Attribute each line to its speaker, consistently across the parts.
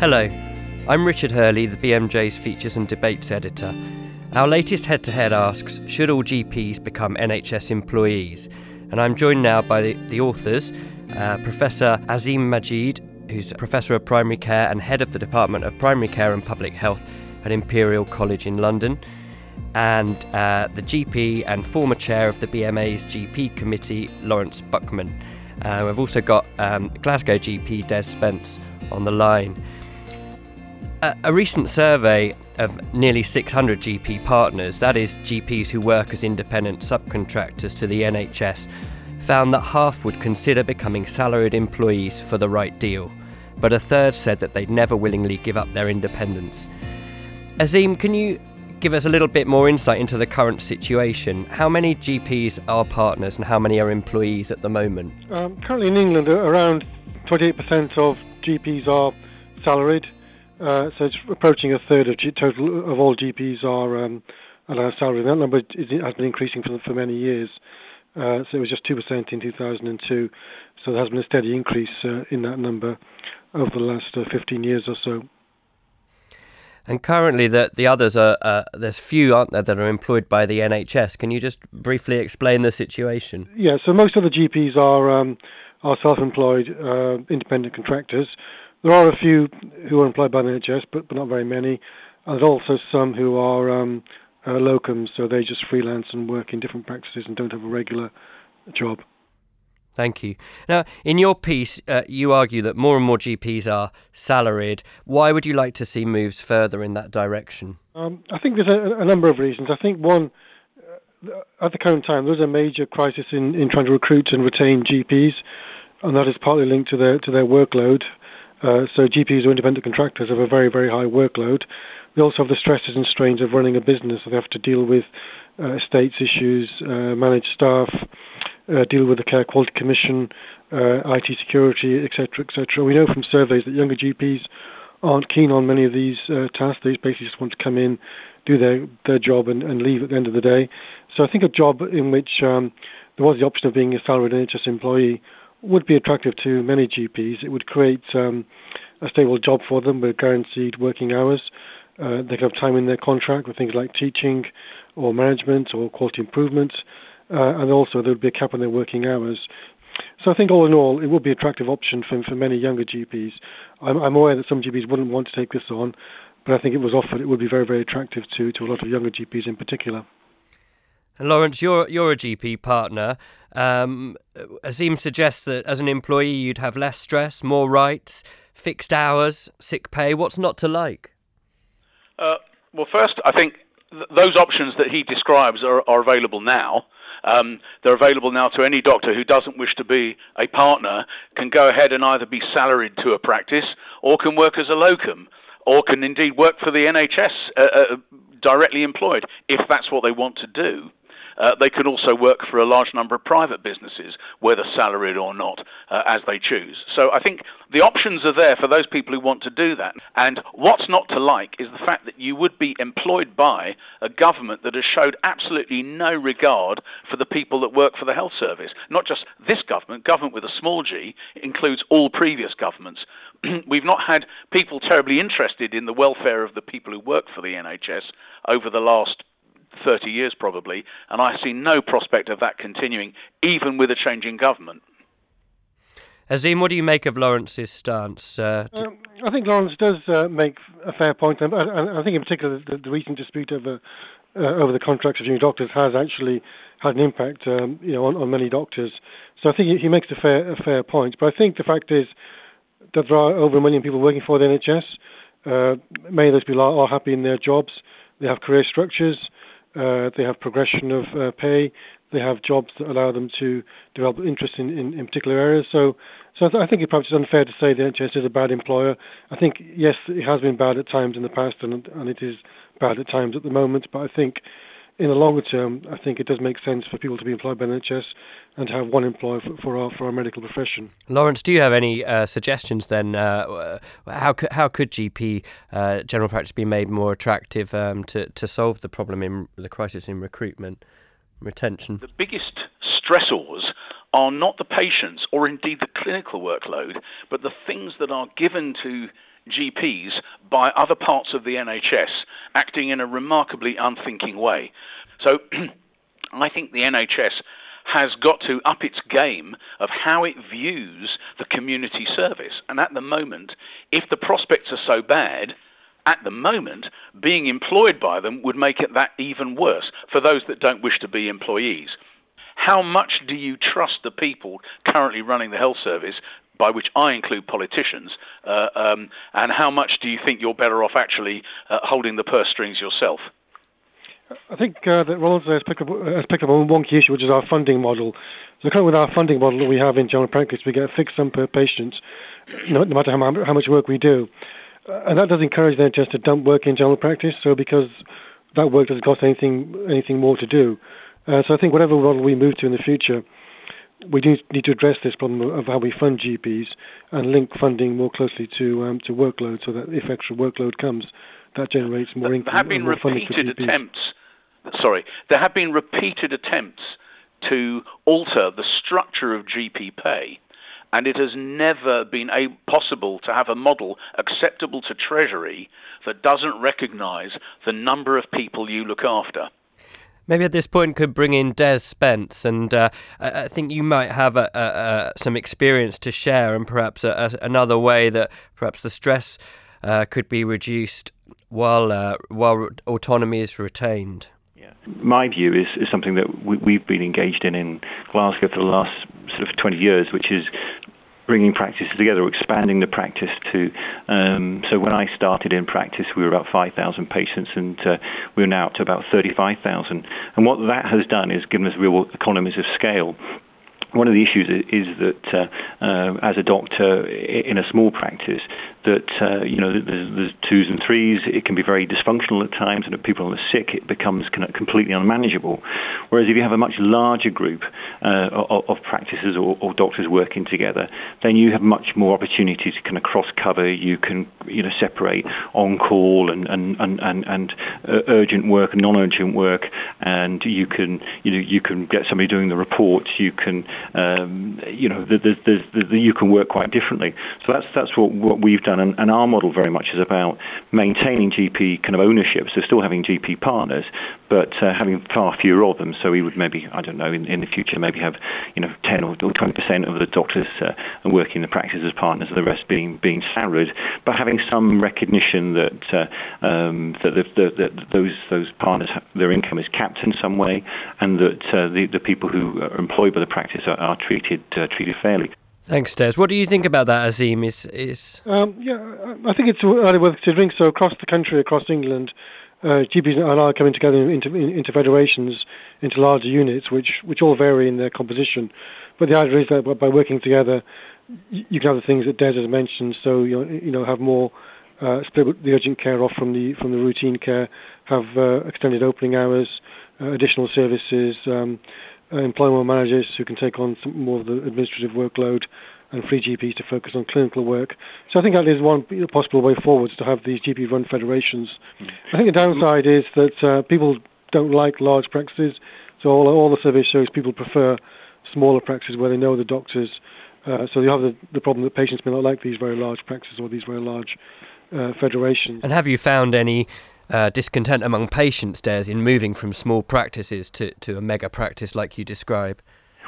Speaker 1: Hello, I'm Richard Hurley, the BMJ's Features and Debates editor. Our latest head to head asks Should all GPs become NHS employees? And I'm joined now by the, the authors uh, Professor Azeem Majeed, who's Professor of Primary Care and Head of the Department of Primary Care and Public Health at Imperial College in London, and uh, the GP and former chair of the BMA's GP committee, Laurence Buckman. Uh, we've also got um, Glasgow GP Des Spence on the line. A, recent survey of nearly 600 GP partners, that is, GPs who work as independent subcontractors to the NHS, found that half would consider becoming salaried employees for the right deal, but a third said that they'd never willingly give up their independence. Azeem, can you give us a little bit more insight into the current situation? How many GPs are partners and how many are employees at the moment?
Speaker 2: Um, currently in England, around 28% of GPs are salaried. Uh, so it's approaching a third of G- total of all GPs are um, allowed salary. That number is, has been increasing for, for many years. Uh, so it was just 2% in 2002. So there has been a steady increase uh, in that number over the last uh, 15 years or so.
Speaker 1: And currently, the the others are uh, there's few, aren't there, that are employed by the NHS? Can you just briefly explain the situation?
Speaker 2: Yeah, so most of the GPs are um, are self-employed, uh, independent contractors. There are a few who are employed by the NHS, but, but not very many. And there's also some who are um, uh, locums, so they just freelance and work in different practices and don't have a regular job.
Speaker 1: Thank you. Now, in your piece, uh, you argue that more and more GPs are salaried. Why would you like to see moves further in that direction?
Speaker 2: Um, I think there's a, a, number of reasons. I think one, uh, at the current time, there's a major crisis in, in trying to recruit and retain GPs, and that is partly linked to their to their workload. Uh, so GPs or independent contractors have a very very high workload. They also have the stresses and strains of running a business. They have to deal with uh, estates issues, uh, manage staff, uh, deal with the Care Quality Commission, uh, IT security, etc., etc. We know from surveys that younger GPs aren't keen on many of these uh, tasks. They basically just want to come in, do their their job, and, and leave at the end of the day. So I think a job in which um, there was the option of being a salaried NHS employee would be attractive to many GPs. It would create um, a stable job for them with guaranteed working hours. Uh, they could have time in their contract with things like teaching or management or quality improvement uh, and also there would be a cap on their working hours. So I think all in all, it would be an attractive option for, for many younger GPs. I'm, I'm aware that some GPs wouldn't want to take this on, but I think it was offered, it would be very, very attractive to, to a lot of younger GPs in particular.
Speaker 1: Laurence, you're you're a GP partner. Um, Azeem suggests that as an employee, you'd have less stress, more rights, fixed hours, sick pay. What's not to like?
Speaker 3: Uh, well, first, I think th- those options that he describes are, are available now. Um, they're available now to any doctor who doesn't wish to be a partner, can go ahead and either be salaried to a practice or can work as a locum or can indeed work for the NHS uh, uh, directly employed if that's what they want to do. Uh, they can also work for a large number of private businesses, whether salaried or not, uh, as they choose. So I think the options are there for those people who want to do that. And what's not to like is the fact that you would be employed by a government that has showed absolutely no regard for the people that work for the health service. Not just this government, government with a small g includes all previous governments. We've not had people terribly interested in the welfare of the people who work for the NHS over the last 30 years probably, and I see no prospect of that continuing, even with a change in government.
Speaker 1: Azeem, what do you make of Laurence's stance? Uh,
Speaker 2: um, I think Laurence does uh, make a fair point, and I, I think in particular the, the recent dispute over uh, over the contracts of junior doctors has actually had an impact, um, you know, on, on, many doctors. So I think he, he makes a fair a fair point. But I think the fact is that there are over a million people working for the NHS. Uh, many of those people are, are happy in their jobs. They have career structures. Uh, they have progression of uh, pay. They have jobs that allow them to develop interest in, in, in particular areas. So, so I, th- I think it perhaps is unfair to say the NHS is a bad employer. I think yes, it has been bad at times in the past, and and it is bad at times at the moment. But I think in the longer term, I think it does make sense for people to be employed by NHS and to have one employer for, for our for our medical profession.
Speaker 1: Laurence, do you have any uh, suggestions then? Uh, how could how could GP uh, general practice be made more attractive um, to to solve the problem in the crisis in recruitment, retention?
Speaker 3: The biggest stressors are not the patients or indeed the clinical workload, but the things that are given to GPs by other parts of the NHS acting in a remarkably unthinking way. So I think the NHS has got to up its game of how it views the community service. And at the moment, if the prospects are so bad, at the moment, being employed by them would make it that even worse for those that don't wish to be employees. How much do you trust the people currently running the health service, by which I include politicians, uh, um, and how much do you think you're better off actually uh, holding the purse strings yourself?
Speaker 2: I think uh, that Laurence has picked, up, has picked up on one key issue, which is our funding model. So, kind of with our funding model that we have in general practice, we get a fixed sum per patient, no, matter how, how, much work we do. Uh, and that does encourage them just to dump work in general practice. So, because that work doesn't cost anything anything more to do. Uh, so, I think whatever model we move to in the future, we do need to address this problem of how we fund GPs and link funding more closely to um, to workload, so that if extra workload comes, that generates more income.
Speaker 3: There have been repeated attempts sorry, there have been repeated attempts to alter the structure of GP pay, and it has never been a, possible to have a model acceptable to Treasury that doesn't recognise the number of people you look after.
Speaker 1: Maybe at this point could bring in Des Spence, and uh, I think you might have a, a, a, some experience to share, and perhaps another way that perhaps the stress uh, could be reduced while uh, while autonomy is retained Yeah.
Speaker 4: my view is, is something that we, have been engaged in in Glasgow for the last sort of 20 years, which is bringing practices together, or expanding the practice to. Um, so when I started in practice, we were about 5,000 patients, and uh, we're now up to about 35,000. And what that has done is given us real economies of scale one of the issues is that uh, uh, as a doctor in a small practice, that uh, you know there's, there's, twos and threes. It can be very dysfunctional at times, and if people are sick, it becomes completely unmanageable. Whereas if you have a much larger group uh, of, of, practices or, or, doctors working together, then you have much more opportunity to kind of cross cover. You can you know separate on call and and and and, and uh, urgent work and non-urgent work, and you can you know you can get somebody doing the reports. You can um, you know there's, there's, there's, you can work quite differently. So that's that's what what we've done and, and our model very much is about maintaining GP kind of ownership, so still having GP partners, but uh, having far fewer of them. So we would maybe, I don't know, in, in the future maybe have you know 10 or 20 percent of the doctors uh, working in the practice as partners, the rest being being salaried, but having some recognition that uh, um, that the, the, those those partners their income is capped in some way, and that uh, the the people who are employed by the practice are, are treated uh, treated fairly.
Speaker 1: Thanks, Des. What do you think about that, Azeem? Is is
Speaker 2: um, yeah, I think it's really worth considering. So across the country, across England, uh, GPs are coming together into into federations, into larger units, which which all vary in their composition. But the idea is that by working together, you can have the things that Des has mentioned. So you know, you know have more uh, split the urgent care off from the from the routine care, have uh, extended opening hours, uh, additional services. Um, employ more managers who can take on some more of the administrative workload and free GPs to focus on clinical work. So I think that is one possible way forwards to have these GP-run federations. Mm. I think the downside is that uh, people don't like large practices. So all, all the surveys shows people prefer smaller practices where they know the doctors. Uh, so you have the, the problem that patients may not like these very large practices or these very large uh, federations.
Speaker 1: And have you found any uh, discontent among patients, Des, in moving from small practices to, to a mega practice like you describe?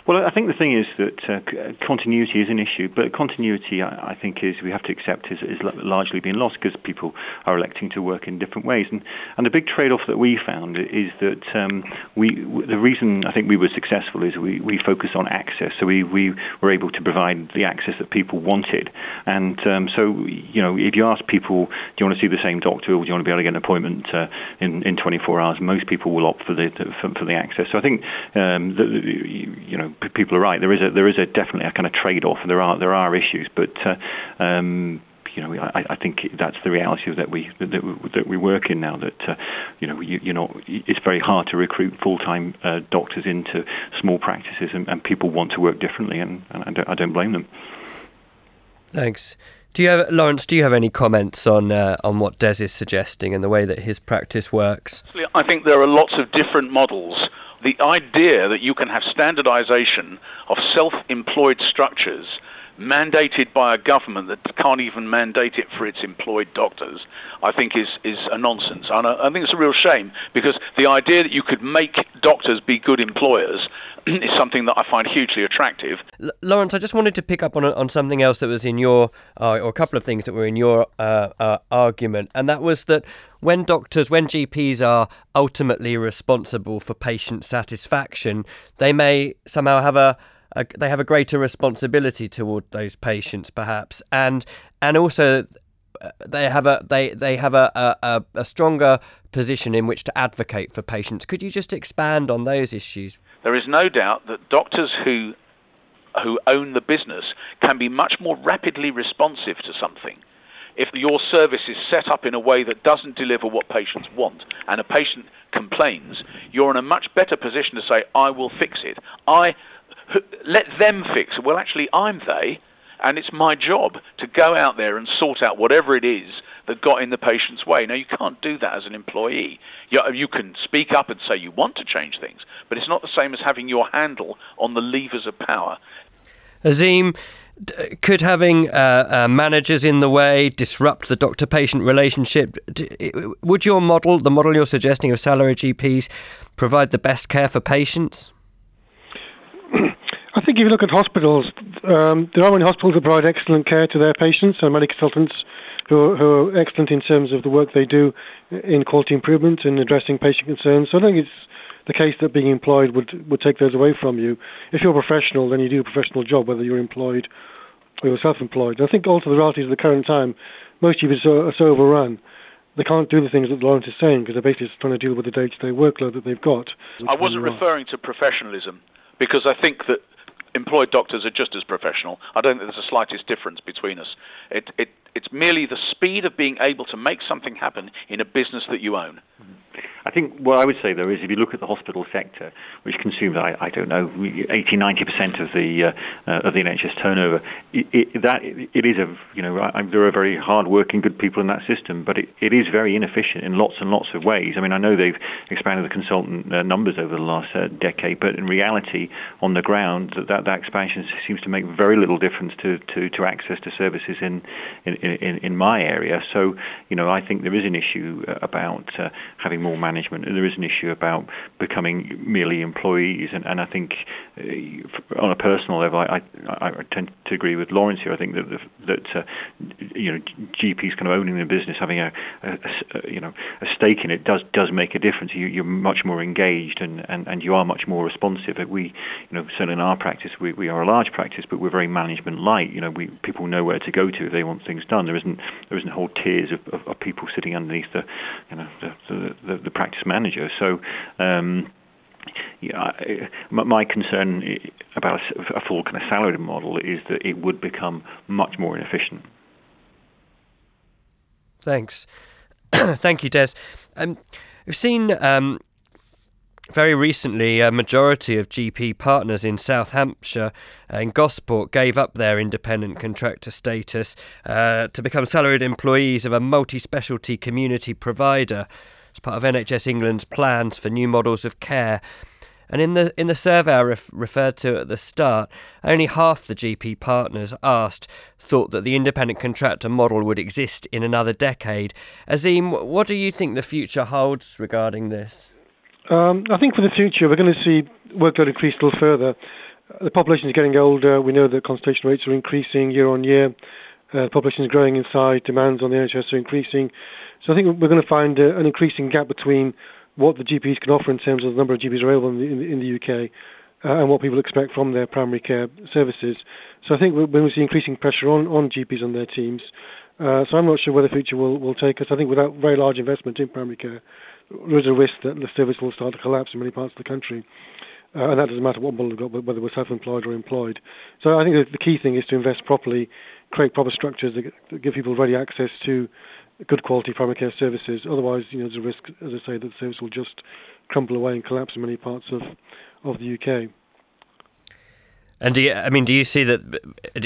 Speaker 4: Well, I think the thing is that uh, uh, continuity is an issue, but continuity, I, I think, is we have to accept is, is largely being lost because people are electing to work in different ways. And, and the big trade-off that we found is that um, we the reason I think we were successful is we, we focus on access. So we, we were able to provide the access that people wanted. And um, so, you know, if you ask people, do you want to see the same doctor or do you want to be able to get an appointment uh, in, in 24 hours, most people will opt for the, for, for the access. So I think, um, you know, people are right. There is a there is a definitely a kind of trade off. There are there are issues, but uh, um, you know, I, I, think that's the reality that we that, that we work in now. That uh, you know, you, you, know, it's very hard to recruit full-time uh, doctors into small practices, and, and, people want to work differently, and, and I, don't, I, don't, blame them.
Speaker 1: Thanks. Do you have Laurence? Do you have any comments on uh, on what Des is suggesting and the way that his practice works?
Speaker 3: I think there are lots of different models the idea that you can have standardization of self employed structures mandated by a government that can't even mandate it for its employed doctors, I think is, is a nonsense. And I, I think it's a real shame because the idea that you could make doctors be good employers is something that I find hugely attractive.
Speaker 1: L- Laurence, I just wanted to pick up on on something else that was in your, uh, or a couple of things that were in your uh, uh, argument, and that was that when doctors, when GPs are ultimately responsible for patient satisfaction, they may somehow have a, a they have a greater responsibility toward those patients, perhaps, and and also uh, they have a they they have a, a, a stronger position in which to advocate for patients. Could you just expand on those issues?
Speaker 3: There is no doubt that doctors who who own the business can be much more rapidly responsive to something. If your service is set up in a way that doesn't deliver what patients want and a patient complains, you're in a much better position to say, I will fix it. I let them fix it. Well, actually, I'm they, and it's my job to go out there and sort out whatever it is that got in the patient's way. Now, you can't do that as an employee. You, you can speak up and say you want to change things, but it's not the same as having your handle on the levers of power.
Speaker 1: Azeem, could having uh, uh, managers in the way disrupt the doctor patient relationship? Would your model, the model you're suggesting of salary GPs, provide the best care for patients?
Speaker 2: I think if you look at hospitals, um, there are many hospitals that provide excellent care to their patients, and many consultants who are, who are excellent in terms of the work they do in quality improvement and addressing patient concerns. So I think it's the case that being employed would would take those away from you. If you're a professional, then you do a professional job, whether you're employed or you're self-employed. I think also the realities of the current time, most of are so, are so overrun. They can't do the things that Laurence is saying because they're basically just trying to deal with the day-to-day workload that they've got.
Speaker 3: I wasn't referring to professionalism because I think that employed doctors are just as professional. I don't think there's the slightest difference between us. It, it, it's merely the speed of being able to make something happen in a business that you own.
Speaker 4: Mm-hmm. I think what I would say though is if you look at the hospital sector, which consumes I, I don't know 80 90 percent of the uh, uh, of the NHS turnover, it, it, that it is a you know I, there are very hard working good people in that system, but it, it is very inefficient in lots and lots of ways. I mean I know they've expanded the consultant uh, numbers over the last uh, decade, but in reality on the ground that, that, that expansion seems to make very little difference to, to, to access to services in, in in in my area. So you know I think there is an issue uh, about uh, having more management. There is an issue about becoming merely employees, and, and I think uh, on a personal level, I, I, I, tend to agree with Laurence here. I think that the, that uh, you know GPs kind of owning the business, having a, a, a, you know a stake in it does does make a difference. You, are much more engaged, and, and, and you are much more responsive. We you know certainly in our practice, we, we are a large practice, but we're very management light. You know, we people know where to go to if they want things done. There isn't there isn't whole tiers of, of, of people sitting underneath the you know the the, the, the practice manager. So. Um, yeah, my concern about a full kind of salaried model is that it would become much more inefficient.
Speaker 1: Thanks. Thank you, Des. Um, we've seen um, very recently a majority of GP partners in South Hampshire and Gosport gave up their independent contractor status uh, to become salaried employees of a multi specialty community provider as part of NHS England's plans for new models of care. And in the in the survey I ref, referred to at the start, only half the GP partners asked thought that the independent contractor model would exist in another decade. Azeem, what do you think the future holds regarding this?
Speaker 2: Um, I think for the future, we're going to see workload increase still further. The population is getting older. We know that consultation rates are increasing year on year. Uh, the population is growing inside. Demands on the NHS are increasing. So I think we're going to find uh, an increasing gap between what the GPs can offer in terms of the number of GPs available in the, in in the UK uh, and what people expect from their primary care services. So I think when we see increasing pressure on, on GPs and their teams, uh, so I'm not sure where the future will, will take us. I think without very large investment in primary care, there is a risk that the service will start to collapse in many parts of the country. Uh, and that doesn't matter what model you've got, whether we're self-employed or employed. So I think the key thing is to invest properly, create proper structures that give people ready access to good quality primary care services. Otherwise, you know, there's a risk, as I say, that the service will just crumble away and collapse in many parts of of the UK.
Speaker 1: And do you, I mean, do you see that?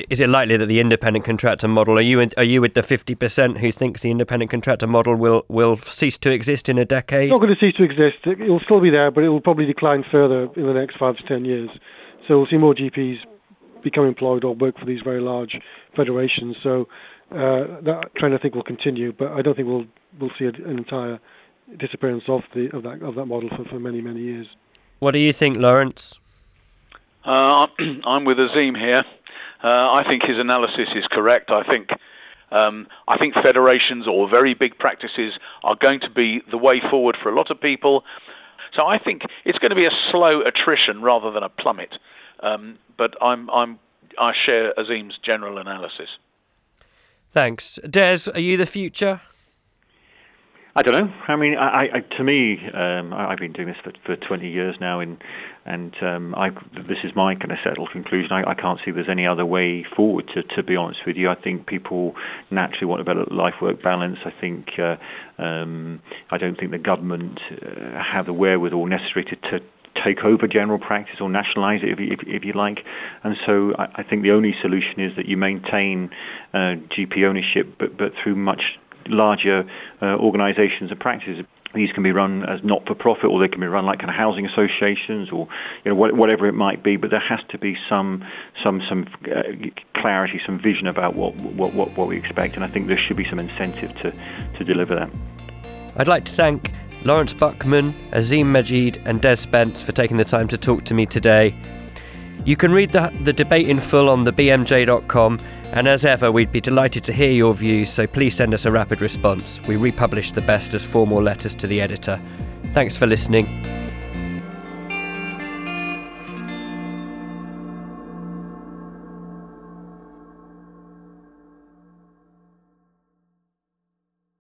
Speaker 1: Is it likely that the independent contractor model? Are you are you with the fifty percent who thinks the independent contractor model will will cease to exist in a decade?
Speaker 2: It's not going to cease to exist. It will still be there, but it will probably decline further in the next five to ten years. So we'll see more GPs become employed or work for these very large federations. So uh, that trend, I think, will continue, but I don't think we'll we'll see an entire disappearance of the of that of that model for, for many many years.
Speaker 1: What do you think, Laurence?
Speaker 3: Uh, I'm with Azeem here. Uh, I think his analysis is correct. I think um, I think federations or very big practices are going to be the way forward for a lot of people. So I think it's going to be a slow attrition rather than a plummet. Um, but I'm, I'm, I share Azeem's general analysis.
Speaker 1: Thanks. Des, are you the future?
Speaker 4: I don't know. I mean, I, I, to me, um, I, have been doing this for, for 20 years now, in, and um, I, this is my kind of settled conclusion. I, I can't see there's any other way forward. To, to be honest with you, I think people naturally want a better life-work balance. I think uh, um, I don't think the government uh, have the wherewithal necessary to, to take over general practice or nationalise it, if you, if, if you like. And so I, I, think the only solution is that you maintain uh, GP ownership, but but through much larger uh, organisations and practices. These can be run as not-for-profit, or they can be run like kind of housing associations, or you know whatever it might be. But there has to be some some some uh, clarity, some vision about what, what what what we expect, and I think there should be some incentive to to deliver that.
Speaker 1: I'd like to thank Laurence Buckman, Azeem Majeed, and Des Spence for taking the time to talk to me today. You can read the, the debate in full on thebmj.com, and as ever, we'd be delighted to hear your views, so please send us a rapid response. We republish the best as formal letters to the editor. Thanks for listening.